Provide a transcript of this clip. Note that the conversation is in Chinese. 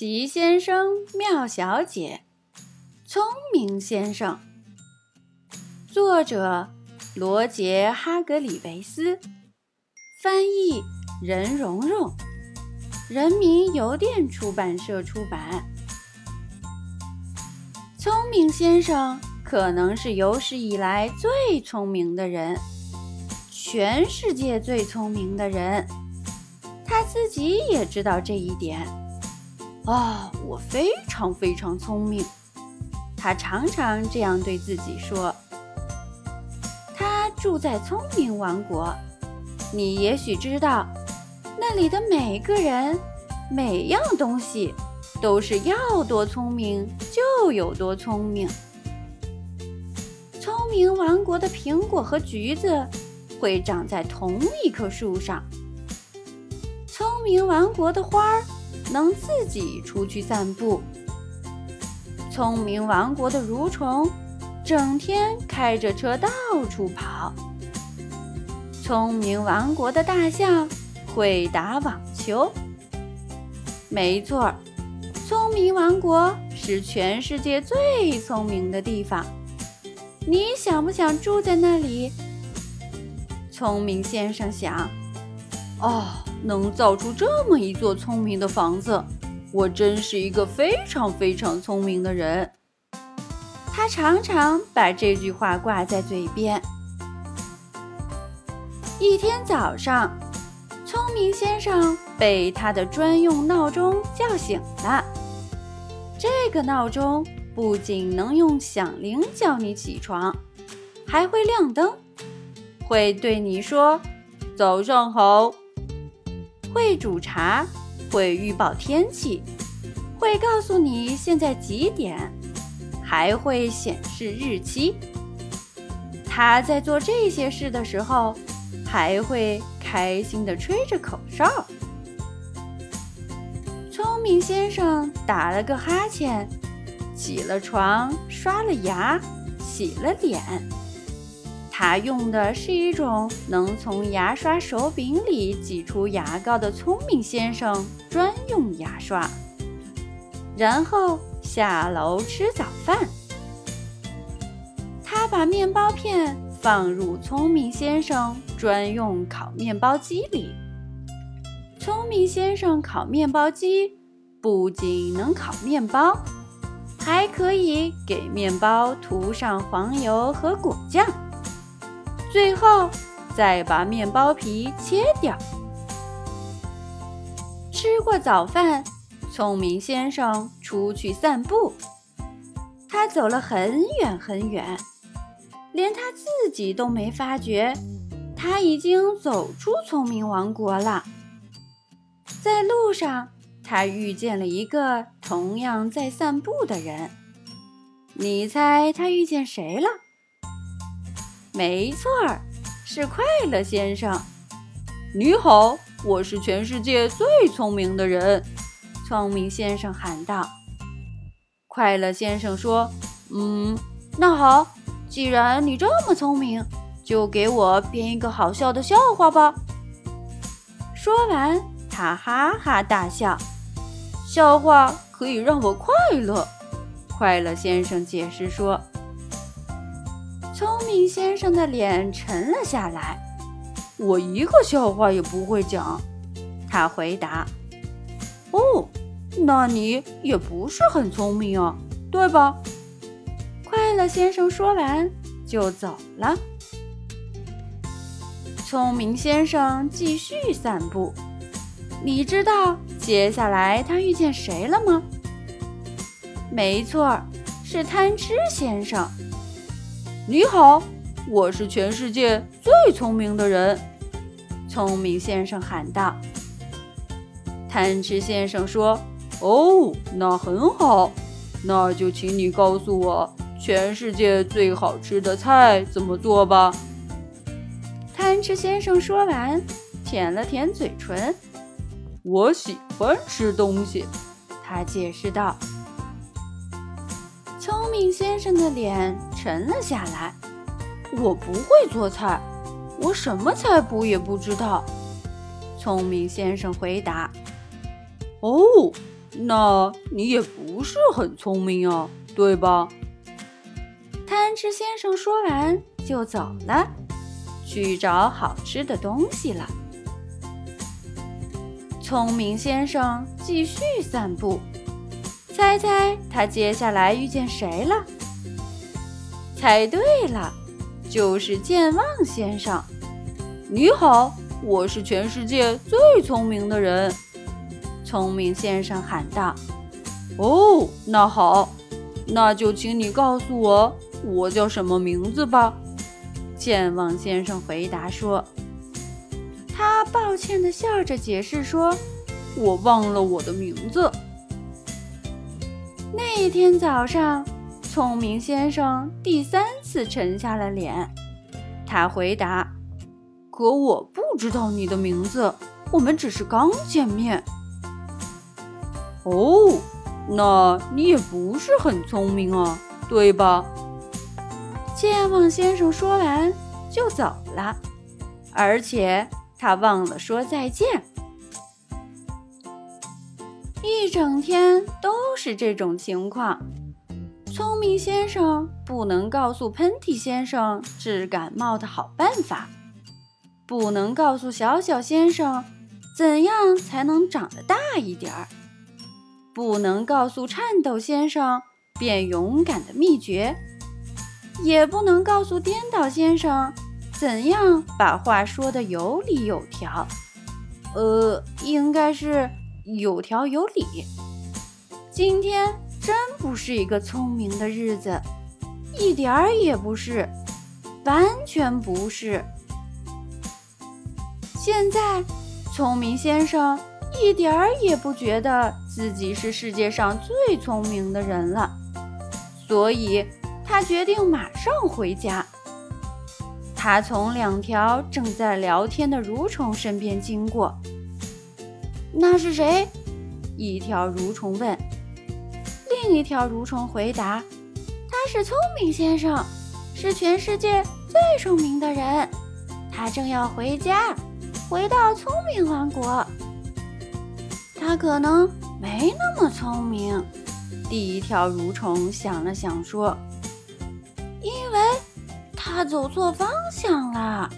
奇先生妙小姐，聪明先生。作者：罗杰·哈格里维斯，翻译：任蓉蓉，人民邮电出版社出版。聪明先生可能是有史以来最聪明的人，全世界最聪明的人，他自己也知道这一点。哦，我非常非常聪明，他常常这样对自己说。他住在聪明王国，你也许知道，那里的每个人、每样东西都是要多聪明就有多聪明。聪明王国的苹果和橘子会长在同一棵树上，聪明王国的花儿。能自己出去散步。聪明王国的蠕虫整天开着车到处跑。聪明王国的大象会打网球。没错，聪明王国是全世界最聪明的地方。你想不想住在那里？聪明先生想。哦。能造出这么一座聪明的房子，我真是一个非常非常聪明的人。他常常把这句话挂在嘴边。一天早上，聪明先生被他的专用闹钟叫醒了。这个闹钟不仅能用响铃叫你起床，还会亮灯，会对你说：“早上好。”会煮茶，会预报天气，会告诉你现在几点，还会显示日期。他在做这些事的时候，还会开心地吹着口哨。聪明先生打了个哈欠，起了床，刷了牙，洗了脸。他用的是一种能从牙刷手柄里挤出牙膏的聪明先生专用牙刷，然后下楼吃早饭。他把面包片放入聪明先生专用烤面包机里。聪明先生烤面包机不仅能烤面包，还可以给面包涂上黄油和果酱。最后，再把面包皮切掉。吃过早饭，聪明先生出去散步。他走了很远很远，连他自己都没发觉，他已经走出聪明王国了。在路上，他遇见了一个同样在散步的人。你猜他遇见谁了？没错儿，是快乐先生。你好，我是全世界最聪明的人。聪明先生喊道。快乐先生说：“嗯，那好，既然你这么聪明，就给我编一个好笑的笑话吧。”说完，他哈哈大笑。笑话可以让我快乐。快乐先生解释说。聪明先生的脸沉了下来。我一个笑话也不会讲，他回答。哦，那你也不是很聪明啊，对吧？快乐先生说完就走了。聪明先生继续散步。你知道接下来他遇见谁了吗？没错，是贪吃先生。你好，我是全世界最聪明的人。聪明先生喊道。贪吃先生说：“哦，那很好，那就请你告诉我全世界最好吃的菜怎么做吧。”贪吃先生说完，舔了舔嘴唇。“我喜欢吃东西。”他解释道。聪明先生的脸。沉了下来。我不会做菜，我什么菜谱也不知道。聪明先生回答：“哦，那你也不是很聪明啊，对吧？贪吃先生说完就走了，去找好吃的东西了。聪明先生继续散步，猜猜他接下来遇见谁了？猜对了，就是健忘先生。你好，我是全世界最聪明的人。聪明先生喊道：“哦，那好，那就请你告诉我，我叫什么名字吧。”健忘先生回答说：“他抱歉地笑着解释说，我忘了我的名字。”那一天早上，聪明先生第三次沉下了脸。他回答：“可我不知道你的名字，我们只是刚见面。”哦，那你也不是很聪明啊，对吧？健忘先生说完就走了，而且他忘了说再见。一整天都是这种情况。聪明先生不能告诉喷嚏先生治感冒的好办法，不能告诉小小先生怎样才能长得大一点儿。不能告诉颤抖先生变勇敢的秘诀，也不能告诉颠倒先生怎样把话说得有理有条。呃，应该是有条有理。今天不是一个聪明的日子，一点儿也不是，完全不是。现在，聪明先生。一点儿也不觉得自己是世界上最聪明的人了，所以他决定马上回家。他从两条正在聊天的蠕虫身边经过。那是谁？一条蠕虫问。另一条蠕虫回答：“他是聪明先生，是全世界最聪明的人。他正要回家，回到聪明王国。”他可能没那么聪明，第一条蠕虫想了想说：“因为他走错方向了。”